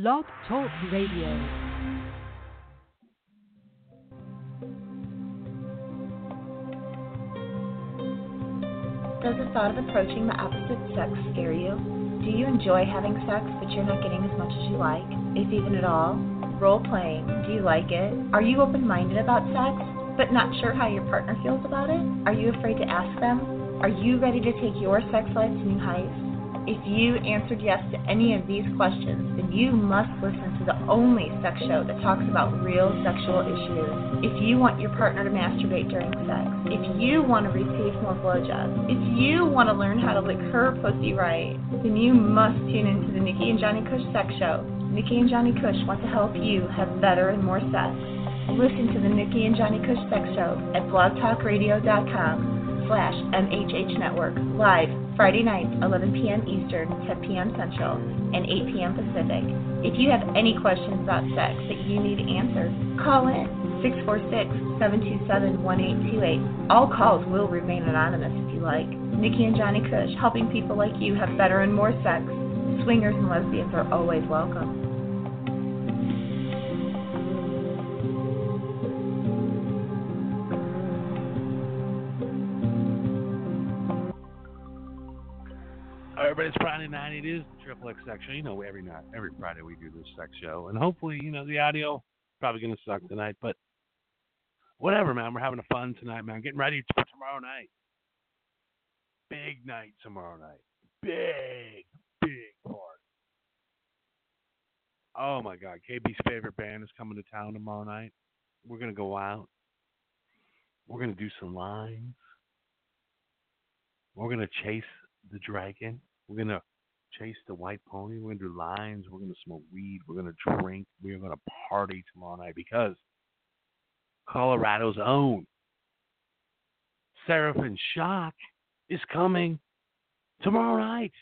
Blog Talk Radio. Does the thought of approaching the opposite sex scare you? Do you enjoy having sex but you're not getting as much as you like, if even at all? Role playing, do you like it? Are you open minded about sex but not sure how your partner feels about it? Are you afraid to ask them? Are you ready to take your sex life to new heights? If you answered yes to any of these questions, then you must listen to the only sex show that talks about real sexual issues. If you want your partner to masturbate during sex, if you want to receive more blowjobs, if you want to learn how to lick her pussy right, then you must tune into the Nikki and Johnny Cush Sex Show. Nikki and Johnny Cush want to help you have better and more sex. Listen to the Nikki and Johnny Cush Sex Show at blogtalkradio.com slash MHH Network, live Friday nights, 11 p.m. Eastern, 10 p.m. Central, and 8 p.m. Pacific. If you have any questions about sex that you need answered, call in 646-727-1828. All calls will remain anonymous if you like. Nikki and Johnny Cush, helping people like you have better and more sex. Swingers and lesbians are always welcome. Everybody, it's Friday night. It is the Triple X Sex Show. You know, every night, every Friday we do this sex show, and hopefully, you know, the audio probably to suck tonight, but whatever, man. We're having a fun tonight, man. Getting ready for tomorrow night. Big night tomorrow night. Big, big party. Oh my God, KB's favorite band is coming to town tomorrow night. We're gonna go out. We're gonna do some lines. We're gonna chase the dragon. We're gonna chase the white pony. We're gonna do lines. We're gonna smoke weed. We're gonna drink. We're gonna party tomorrow night because Colorado's own Seraphim Shock is coming tomorrow night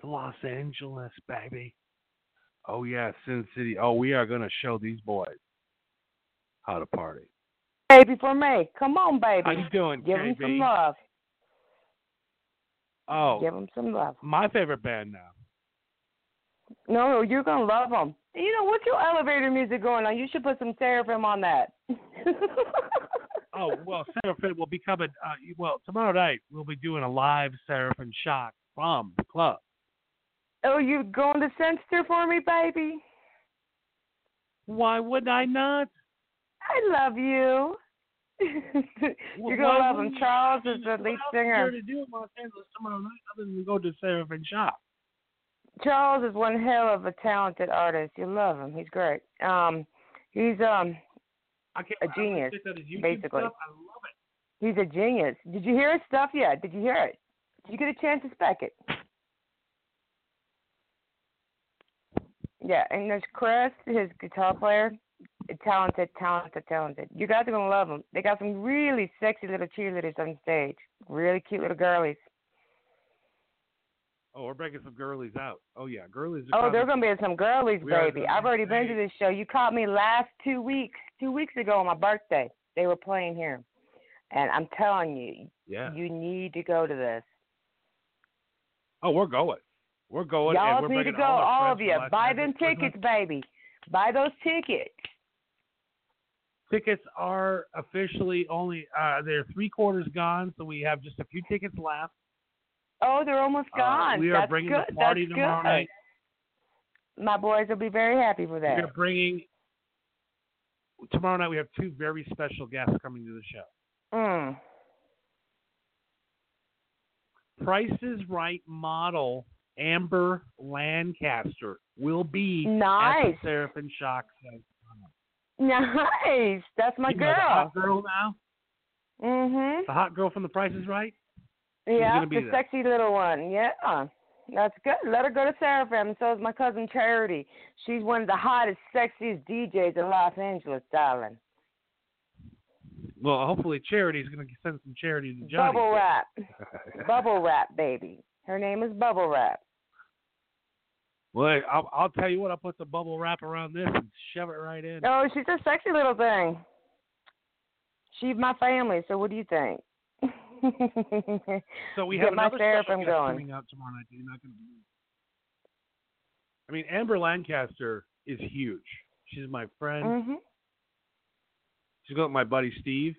to Los Angeles, baby. Oh yeah, Sin City. Oh, we are gonna show these boys how to party. Baby for me. Come on, baby. How you doing, Give KB? some love. Oh, Give them some love. my favorite band now. No, you're gonna love them. You know what's your elevator music going on? You should put some seraphim on that. Oh well, Seraphim will be coming. Uh, well, tomorrow night we'll be doing a live Seraphim Shock from the club. oh, you going to Senster for me, baby? Why would I not? I love you. You're gonna love him. Charles is the What lead else is there singer. to do in Los Angeles tomorrow night other than go to Seraphim Shock? Charles is one hell of a talented artist. You love him. He's great. Um, he's um, I can't. A I genius, checked out his basically. Stuff. I love it. he's a genius. Did you hear his stuff yet? Did you hear it? Did you get a chance to spec it? Yeah, and there's Chris, his guitar player. Talented, talented, talented. You guys are gonna love them. They got some really sexy little cheerleaders on stage. Really cute little girlies. Oh, we're breaking some girlies out. Oh yeah, girlies. Are Oh, they're gonna be some girlies, baby. I've already been to this show. You caught me last two weeks, two weeks ago on my birthday. They were playing here, and I'm telling you, Yeah. you need to go to this. Oh, we're going. We're going. Y'all we're need to go, all, all of you. Buy them tickets, baby. Buy those tickets. Tickets are officially only uh they're three quarters gone, so we have just a few tickets left. Oh, they're almost Uh, gone. we are That's bringing good. the party That's tomorrow good. night. My boys will be very happy for that. We're bringing tomorrow night. We have two very special guests coming to the show. Mm. Price is Right model Amber Lancaster will be Nice. at the Seraphim Shock. Show. Nice. That's my You know, the girl. hot girl now, Mhm. the hot girl from The Price is Right. Yeah, the there. sexy little one. Yeah. That's good. Let her go to Seraphim. And so is my cousin Charity. She's one of the hottest, sexiest DJs in Los Angeles, darling. Well, hopefully Charity's going to send some charity to Johnny. Bubble wrap. Bubble wrap, baby. Her name is Bubble Wrap. Well, I'll, I'll tell you what. I'll put the bubble wrap around this and shove it right in. Oh, she's a sexy little thing. She's my family, so what do you think? So we have another special guest going. coming out tomorrow night. You're not going to. I mean, Amber Lancaster is huge. She's my friend. Mm-hmm. She's going with my buddy Steve.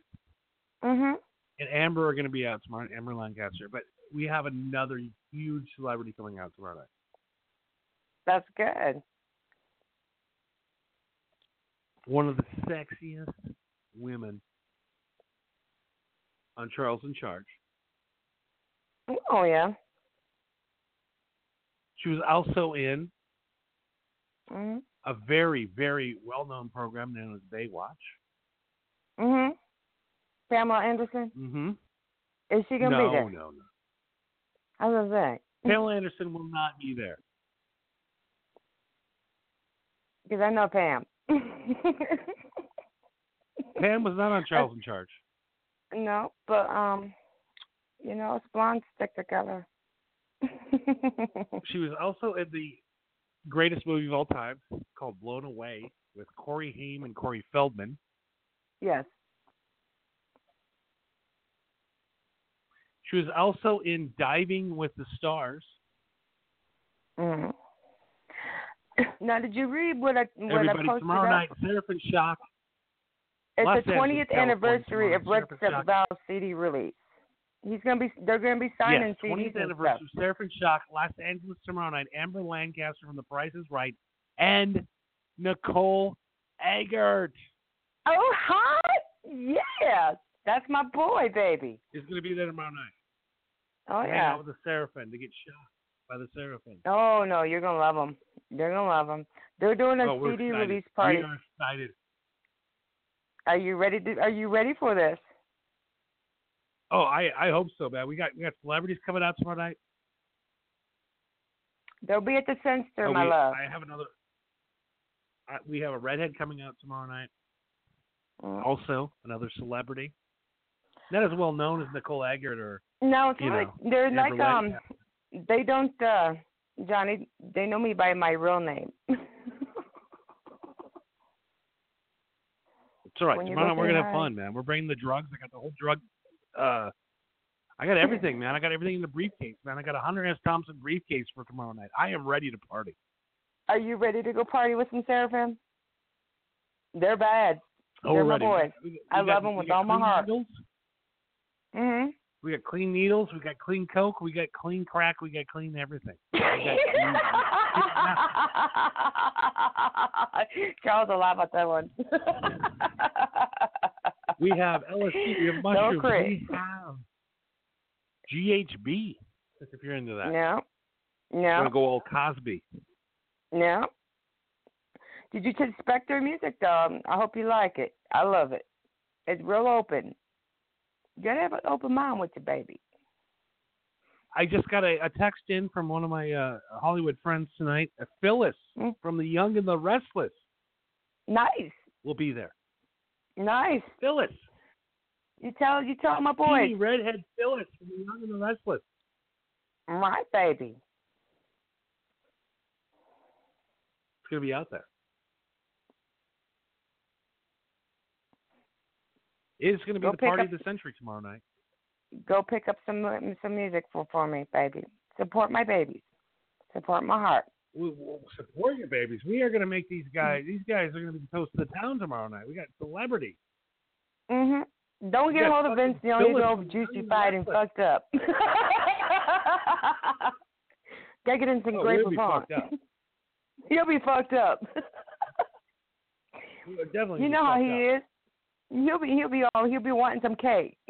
Mm-hmm. and Amber are going to be out tomorrow. Amber Lancaster, but we have another huge celebrity coming out tomorrow night. That's good. One of the sexiest women on Charles in Charge. Oh yeah. She was also in Mhm. a very, very well-known program known as Baywatch. Mhm. Pamela Anderson. Mm-hmm. Is she gonna no, be there? no, no. I was say Pamela Anderson will not be there. Because I know Pam. Pam was not on Charles in Charge. no, but um, you know, us blondes stick together. She was also in the greatest movie of all time called Blown Away with Corey Haim and Corey Feldman. yes. She was also in Diving with the Stars. hmm Now, did you read what I what I Everybody, posted tomorrow up? night, Seraphim Shock. It's Los the 20th California, anniversary of Red Shock. Valve CD release. He's gonna be. They're gonna be signing yes, CDs 20th and anniversary of Seraphim Shock, Los Angeles tomorrow night. Amber Lancaster from The Price is Right, and Nicole Eggert Oh, hi! Yeah, that's my boy, baby. He's going to be there tomorrow night. Oh to hang yeah. out with the Seraphim to get shot by the Seraphim. Oh no, you're gonna love them. You're gonna love them. They're doing a oh, CD release party. We are excited. Are you ready to? Are you ready for this? Oh, I I hope so, man. We got we got celebrities coming out tomorrow night. They'll be at the Censor, Oh, my we- love. I have another. I, we have a redhead coming out tomorrow night. Mm. Also, another celebrity. Not as well known as Nicole Eggert or No, it's you like know, they're Amber like um. They don't, uh Johnny. They know me by my real name. It's all right. Tomorrow we're gonna have fun, man. We're bringing the drugs. I got the whole drug. Uh, I got everything, man. I got everything in the briefcase, man. I got a Hunter S. Thompson briefcase for tomorrow night. I am ready to party. Are you ready to go party with some Seraphim? They're bad. Oh, They're my ready. boys. We- we I got- love 'em we with all my heart. Mhm. We got clean needles. We got clean coke. We got clean crack. We got clean everything. Charles will laugh at that one. We have LSD. We have mushrooms. We have GHB. If you're into that, No. No. gonna go all Cosby. No. Did you suspect their music though? I hope you like it. I love it. It's real open. You gotta have an open mind with your baby. I just got a, a text in from one of my uh, Hollywood friends tonight. Uh, Phyllis Mm. from The Young and the Restless Nice. We'll be there. Nice. Phyllis, You tell you tell my boys. redhead Phyllis from The Young and the Restless. My baby. It's gonna be out there. It's gonna be Go the party up- of the century tomorrow night. Go pick up some some music for for me, baby. Support my babies. Support my heart. We, we'll support your babies. We are gonna make these guys. These guys are gonna be the toast of the town tomorrow night. We got celebrity. Mhm. Don't get hold of Vince Young. You Phyllis go from juicy Young fight and fucked up. Gotta get in some Oh, great performance. He'll be fucked up. Definitely. you know how he up. is. He'll be he'll be all he'll be wanting some cake.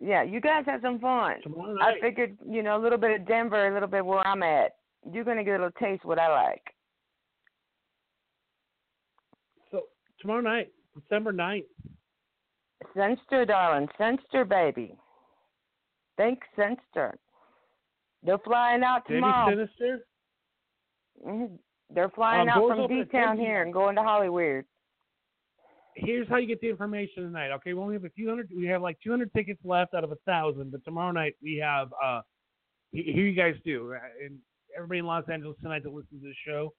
yeah, you guys have some fun. I figured, you know, a little bit of Denver, a little bit where I'm at. You're gonna get a little taste what I like. So tomorrow night, December 9th. Senster, darling, Senster, baby. Thanks, Senster. They're flying out tomorrow. Sinister. Mhm. They're flying Um, out from D Town here and going to Hollywood. Here's how you get the information tonight. Okay, we only have a few hundred. We have like 200 tickets left out of a thousand. But tomorrow night we have. uh Here you guys do, and everybody in Los Angeles tonight that listens to the show.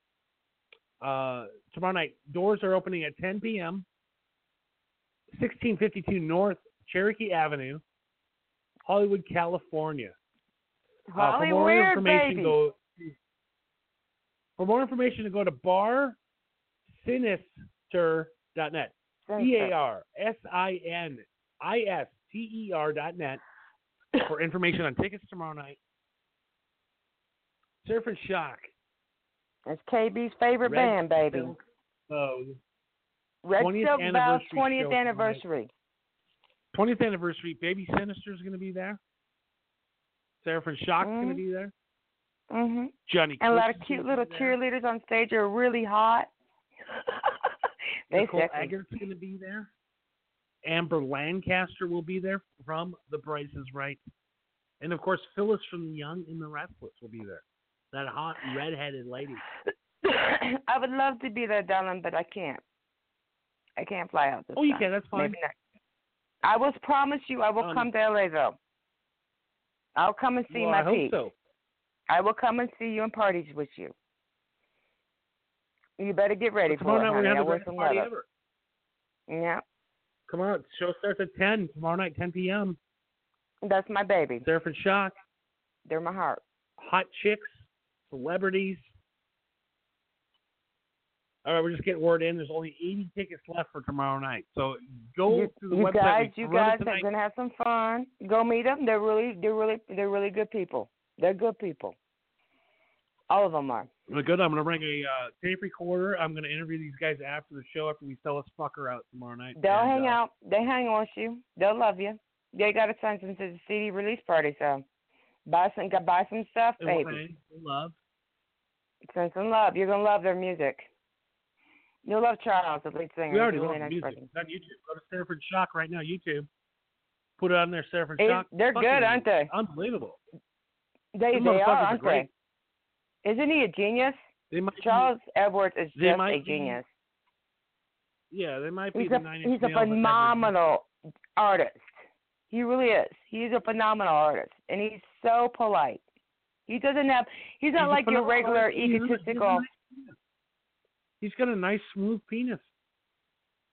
Uh, tomorrow night doors are opening at 10 p.m. 1652 North Cherokee Avenue. Hollywood, California. Uh, for more information, baby. go. For more information, to go to barsinister.net. B A R S I N I S T E R dot net for information on tickets tomorrow night. Seraphim Shock. That's KB's favorite Red band, baby. Silk Bow. Red 20th Silk Bell's anniversary 20th show tonight. anniversary. 20th anniversary. Baby Sinister is going to be there. Seraphim Shock's going to mm-hmm. be there. Hmm Johnny And a lot of cute little cheerleaders on stage are really hot. they Nicole. Eggert's going to be there. Amber Lancaster will be there from The Price is Right. And of course, Phyllis from The Young and the Restless will be there. That hot redheaded lady. I would love to be there, darling, but I can't. I can't fly out this Oh, you time. can. That's fine. Maybe next. I will promise you I will Um, come to LA though. I'll come and see well, my I hope peeps. so. I will come and see you and parties with you. You better get ready Tomorrow for night it, we're honey. going I have the some party ever. Yeah, Come on. Show starts at 10. Tomorrow night, 10 p.m. that's my baby. Seraphim Shock. They're my heart. Hot chicks. Celebrities. All right, we're just getting word in. There's only 80 tickets left for tomorrow night. So go you, to the you website. guys, you guys are gonna have some fun. Go meet them. They're really, they're really, they're really good people. They're good people. All of them are. Good. I'm going to bring a uh, tape recorder. I'm going to interview these guys after the show after we sell this fucker out tomorrow night. They'll And, hang uh, out. They hang with you. They'll love you. They got to send some to the CD release party, so buy some, buy some stuff, and we'll baby. hang, we'll love. Send some love. You're gonna love their music. You'll love Charles, the lead singer. We already He's a love really nice music. It's on YouTube. Go to Seraphim Shock right now, YouTube. Put it on there, Stanford It's- Shock. they're Fucking good, aren't they? Unbelievable. They they are, are aren't great. they? Isn't he a genius? Charles Edwards is just a be genius. Be, yeah, they might be He's the a he's a phenomenal artist. He really is. He's a phenomenal artist, and he's so polite. He doesn't have. He's not He's like your regular artist. He's a- he's a egotistical. He's got a nice smooth penis.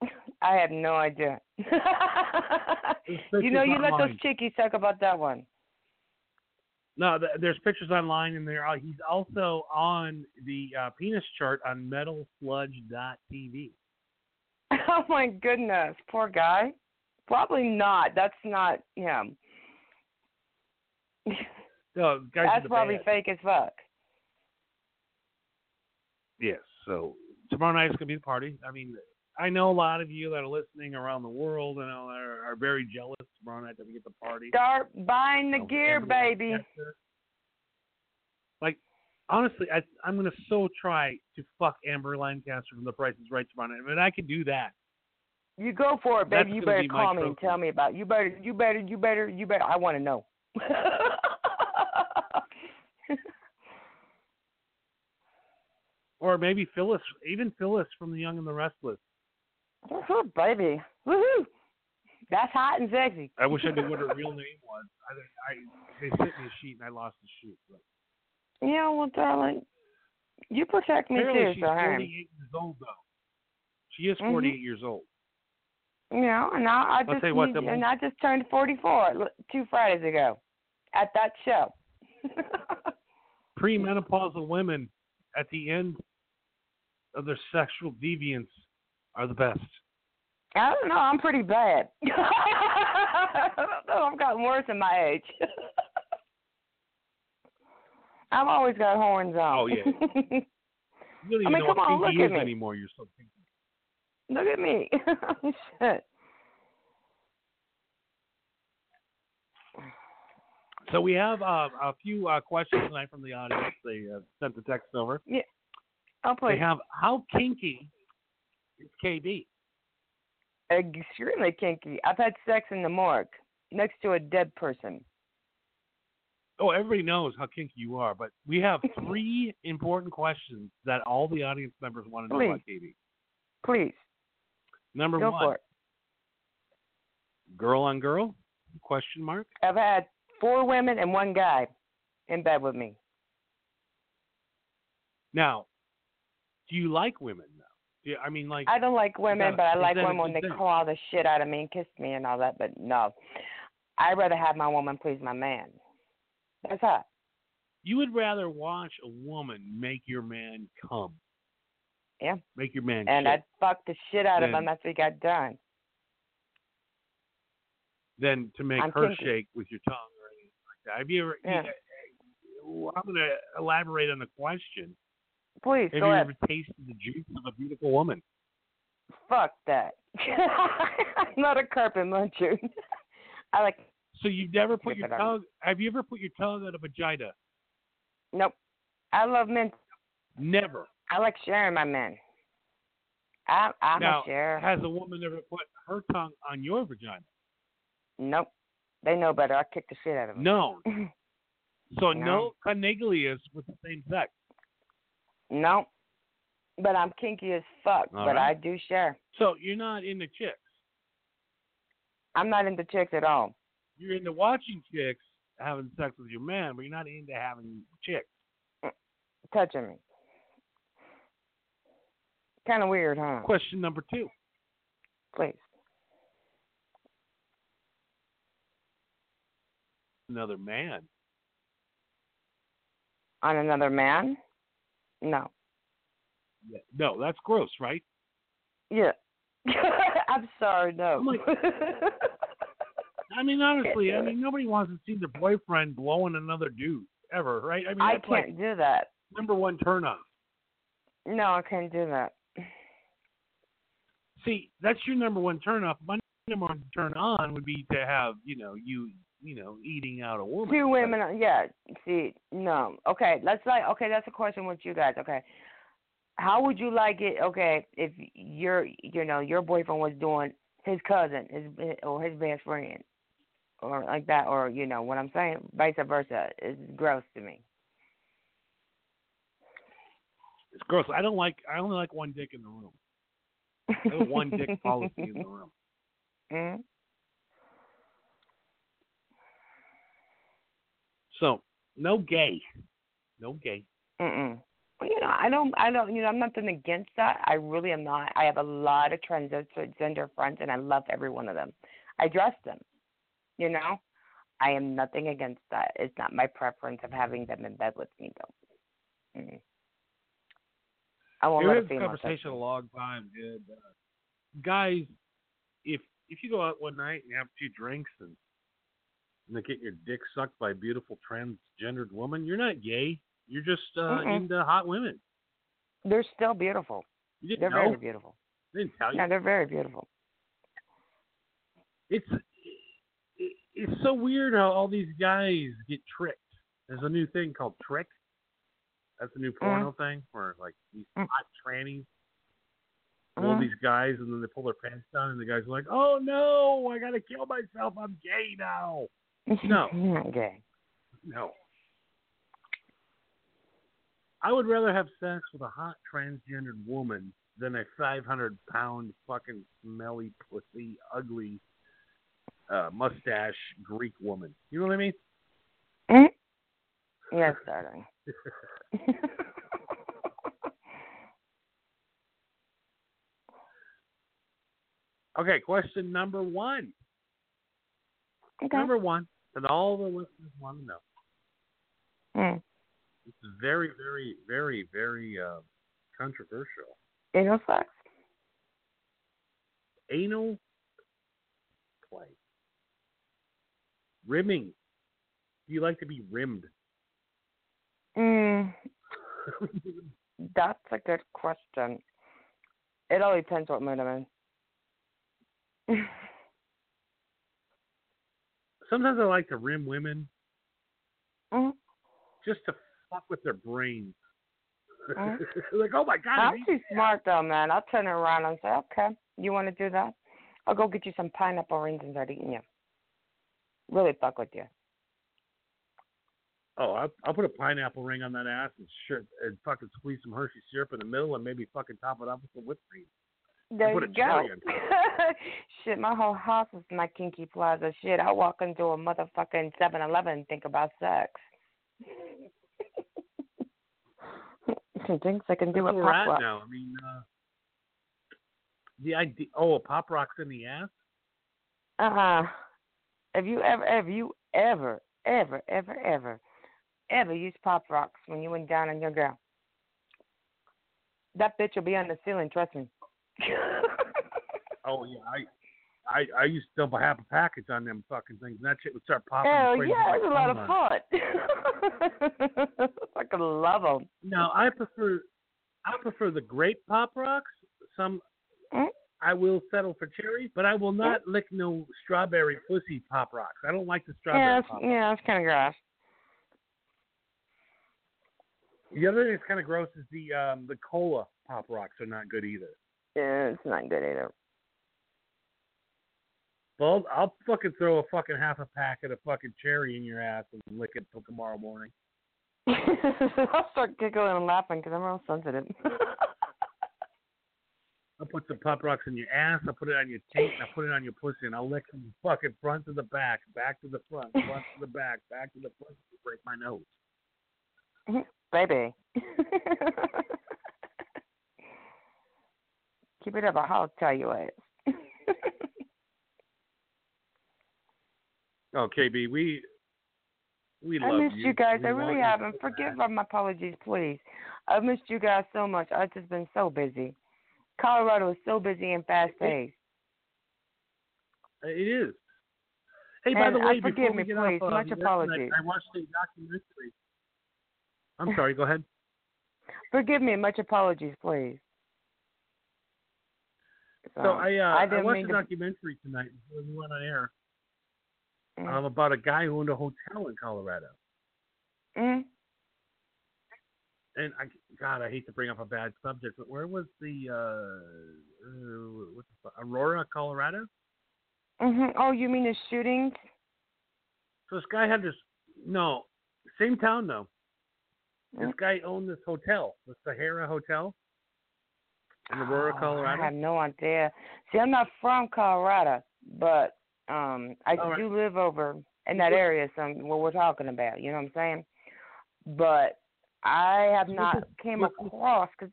I have no idea. You know, you let those chickies talk about that one. No, th- there's pictures online, and there. He's also on the uh, penis chart on metalsludge.tv. Oh my goodness, poor guy. Probably not. That's not him. No, guys That's probably band. fake as fuck. Yes. So tomorrow night is gonna be the party. I mean, I know a lot of you that are listening around the world and are, are very jealous tomorrow night that we get the party. Start buying the of gear, baby. Like, honestly, I, I'm gonna so try to fuck Amber Lancaster from The Price is Right tomorrow night. I mean, I could do that. You go for it, That's baby. You better be call me and tell me about. It. You better. You better. You better. You better. I want to know. Or maybe Phyllis, even Phyllis from The Young and the Restless. Woohoo, baby. Woohoo. That's hot and sexy. I wish I knew what her real name was. I, I they sent me a sheet and I lost the sheet. But Yeah, well, darling, you protect me apparently too, she's so hey. 48 years old though. She is Mhm. 48 years old. Yeah, and I, I just you what, and old- I just turned forty four two Fridays ago, at that show. Premenopausal women at the end of their sexual deviance are the best. I don't know. I'm pretty bad. I don't know. I've gotten worse in my age. I've always got horns on. Oh, yeah. You don't I even mean, know come what on, look at me. anymore. You're so kinky. Look at me. Shit. So we have uh, a few uh, questions tonight from the audience. They uh, sent the text over. Yeah. Oh, They have how kinky is KB? Extremely kinky. I've had sex in the morgue next to a dead person. Oh, everybody knows how kinky you are, but we have three important questions that all the audience members want to know about KB. Please, Number go one, for it. girl on girl? Question mark. I've had four women and one guy in bed with me. Now, do you like women? Yeah, I mean, like, I don't like women, that- but I like women when they thing? claw the shit out of me and kiss me and all that. But no, I'd rather have my woman please my man. That's hot. You would rather watch a woman make your man come. Yeah. Make your man And shit, I'd fuck the shit out of him after he got done. Then to make I'm her kinky. shake with your tongue or anything like that. Have you ever? Yeah. you- eh, I'm going to elaborate on the question. Please Have go you ahead. ever tasted the juice of a beautiful woman? Fuck that. I'm not a carpet muncher. I like So you've never put your tongue? Have you ever put your tongue on a vagina? nope. I love men. Never. I like sharing my men. I, I'm now, a share. has a woman ever put her tongue on your vagina? Nope. They know better. I kick the shit out of them. No. So No. no conniglius with the same sex. Nope. But I'm kinky as fuck. All but right. I do share. So you're not into chicks. I'm not into chicks at all. You're into watching chicks having sex with your man, but you're not into having chicks. Touching me. Kind of weird, huh? Question number two. Please. Another man. On another man? No. Yeah. No, that's gross, right? Yeah. I'm sorry, no. I'm like- I mean, honestly, I mean, nobody wants to see their boyfriend blowing another dude ever, right? I mean, I can't like do that. number one turn off. No, I can't do that. See, that's your number one turn off. My number one turn on would be to have, you know, you, you know, eating out a woman. Two women, yeah. See, no. Okay, let's like. Okay, that's a question with you guys. Okay, how would you like it? Okay, if your, you know, your boyfriend was doing his cousin, his or his best friend, or like that, or you know what I'm saying, vice versa. It's gross to me. It's gross. I don't like. I only like one dick in the room. One dick policy in the room. mm So no gay, no gay. Mm-mm. Well, You know, I don't, I don't, you know, I'm nothing against that. I really am not. I have a lot of transgender friends, and I love every one of them. I dress them. You know, I am nothing against that. It's not my preference of having them in bed with me, though. Mm. I won't We let had a this female touch conversation a long time, dude. Uh, guys, if if you go out one night and you have a few drinks and, and they get your dick sucked by a beautiful transgendered woman, you're not gay. You're just uh, Mm-mm. into hot women. They're still beautiful. You didn't They're know? very beautiful. They didn't tell you. Yeah, they're very beautiful. it's it's so weird how all these guys get tricked. There's a new thing called trick. That's a new porno thing where like these Mm. hot trannies fool Mhm. these guys and then they pull their pants down and the guys are like, "Oh no, I gotta kill myself. I'm gay now." No. Not gay. No. I would rather have sex with a hot transgendered woman than a 500 pound fucking smelly pussy, ugly, uh, mustache Greek woman. You know what I mean? Mm? Yes, darling. Okay, question number one. okay. Number one that all the listeners want to know. Mm. Is very, very, very, very uh, controversial. Anal sex? Anal play. Rimming. Do you like to be rimmed? Mm, that's a good question. It all depends what mood I'm in. Sometimes I like to rim women Mhm. just to fuck with their brains. Mhm. like, oh my god, I'm too smart though, man. I'll turn around and say, okay, you want to do that? I'll go get you some pineapple rings and start eating you. Really fuck with you. oh, I'll, I'll put a pineapple ring on that ass and sure and fucking squeeze some Hershey syrup in the middle and maybe fucking top it up with some whipped cream. There you go. Shit, my whole house is my kinky plaza. Shit, I walk into a motherfucking Seven Eleven and think about sex. Some things I can do with pop rock. now. I mean, uh, the idea. Oh, a pop rock's in the ass. Uh huh. Have you ever, have you ever, ever, ever, ever, ever used Pop Rocks when you went down on your girl? That bitch will be on the ceiling. Trust me. Oh yeah, I. I, I used to dump a half a package on them fucking things, and that shit would start popping. Hell yeah, it's a lot of fun. I fucking love them. No, I prefer I prefer the grape pop rocks. Some Mm. I will settle for cherry, but I will not lick no strawberry pussy pop rocks. I don't like the strawberry Yeah, it's, pop. yeah, it's kind of gross. The other thing that's kind of gross is the um the cola pop rocks are not good either. Yeah, it's not good either. Well, I'll fucking throw a fucking half a packet of fucking cherry in your ass and lick it till tomorrow morning. I'll start giggling and laughing because I'm real sensitive. I'll put some pop rocks in your ass. I'll put it on your taint. and I'll put it on your pussy, and I'll lick from fucking front to the back, back to the front, front to the back, back to the front. to Break my nose. Baby. Keep it up, or I'll tell you what. Oh, KB, we we I love missed you, guys. We I really haven't. Forgive my apologies, please. I've missed you guys so much. I've just been so busy. Colorado is so busy and fast paced. It is. Hey, by the way, forgive me, please. off, uh, Much apologies. tonight, I watched a documentary. I'm sorry. Go ahead. Forgive me, much apologies, please. So I uh, I I, watched a to- documentary tonight before we went on air Mm. um, about a guy who owned a hotel in Colorado. Mm. And I, God, I hate to bring up a bad subject, but where was the uh, uh what's the, Aurora, Colorado? Mhm. Oh, you mean the shootings? So this guy had this no, same town though. This Mm. guy owned this hotel, the Sahara Hotel in Aurora, Oh, Colorado. I have no idea. See, I'm not from Colorado, but um, I All right. do live over in that area. Some what we're talking about. You know what I'm saying? But I have not came across cause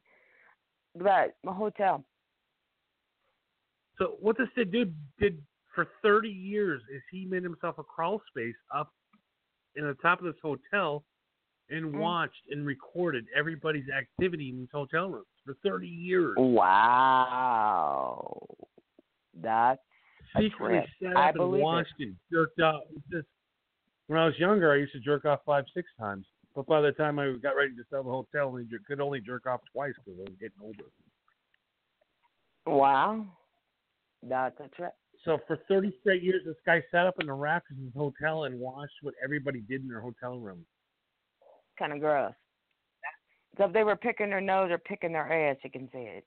that my hotel. So what this dude did for 30 years is he made himself a crawl space up in the top of this hotel and Mm. watched and recorded everybody's activity in these hotel rooms for 30 years. Wow, that's Secretly I up and believe it. watched and jerked off. When I was younger, I used to jerk off five, six times. But by the time I got ready to sell the hotel, I could only jerk off twice because I was getting older. wow, that's a trip. So for 30 straight years, this guy sat up in the rafters of his hotel and watched what everybody did in their hotel room. Kind of gross. So if they were picking their nose or picking their ass, you can see it.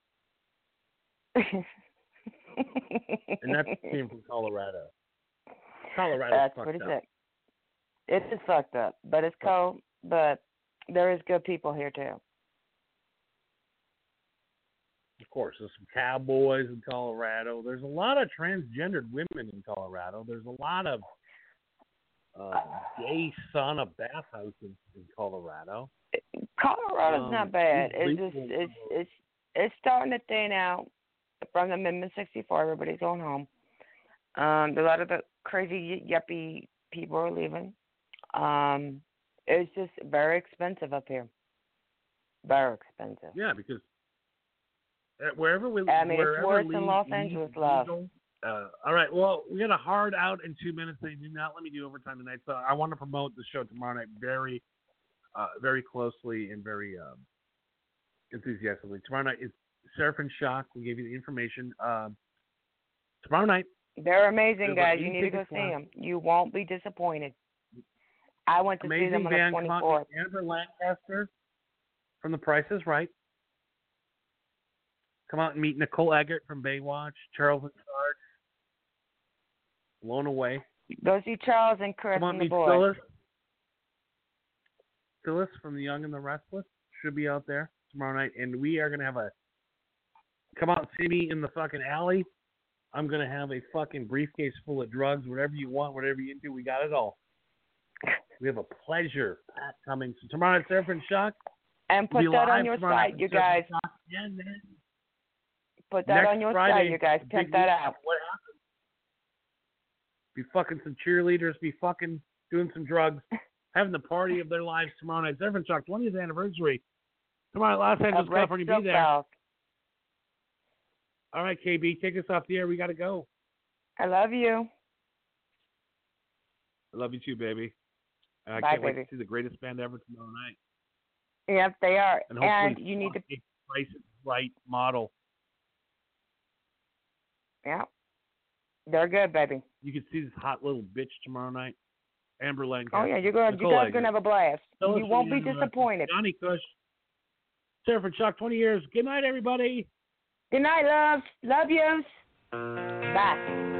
And that came from Colorado. Colorado That's fucked pretty up. sick. It is fucked up, but it's cold. But there is good people here too. Of course, there's some cowboys in Colorado. There's a lot of transgendered women in Colorado. There's a lot of uh, gay sauna bathhouses in in Colorado. Colorado's Um, not bad. It's just it's it's it's starting to thin out from the Amendment 64. Everybody's going home. Um, a lot of the crazy yuppie people are leaving. Um, it's just very expensive up here. Very expensive. Yeah, because uh, wherever we, I mean, it's wherever worse than le- Los le- Angeles, love. Uh, all right. Well, we got a hard out in two minutes. They do not let me do overtime tonight, so I want to promote the show tomorrow night very, uh, very closely and very um, enthusiastically. Tomorrow night is and Shock. We gave you the information. Um, tomorrow night, They're amazing, guys. You need to go see them. You won't be disappointed. I went to see amazing them on the band. Come 24th. Amber Lancaster from The Price is Right. Come out and meet Nicole Eggert from Baywatch. Charles and Charge. Blown away. Go see Charles and Chris Come on, and the boys. Phyllis. Phyllis from The Young and the Restless should be out there tomorrow night, and we are gonna have a come out and see me in the fucking alley. I'm gonna have a fucking briefcase full of drugs, whatever you want, whatever you do, we got it all. We have a pleasure pack coming. So tomorrow night, Seraphim Shock. And put that on your site, you guys. And then Put that next on your Friday, site, you guys. Check that out. What happens? Be fucking some cheerleaders, be fucking doing some drugs, having the party of their lives tomorrow night. And Shock 20th anniversary. Tomorrow Los Angeles, California. Be there. Belt. All right, KB, take us off the air. We got to go. I love you. I love you too, baby. And I Bye, can't wait baby. to see the greatest band ever tomorrow night. Yep, they are. And And, hopefully, you need to. price right model. Yeah. They're good, baby. You can see this hot little bitch tomorrow night. Amber Lancaster. Oh yeah, you're gonna Nicole you guys gonna have a blast. Tell you won't be uh, disappointed. Johnny Cush. Seraphim Shock 20 years. Good night, everybody. Good night, love. Love yous. Bye.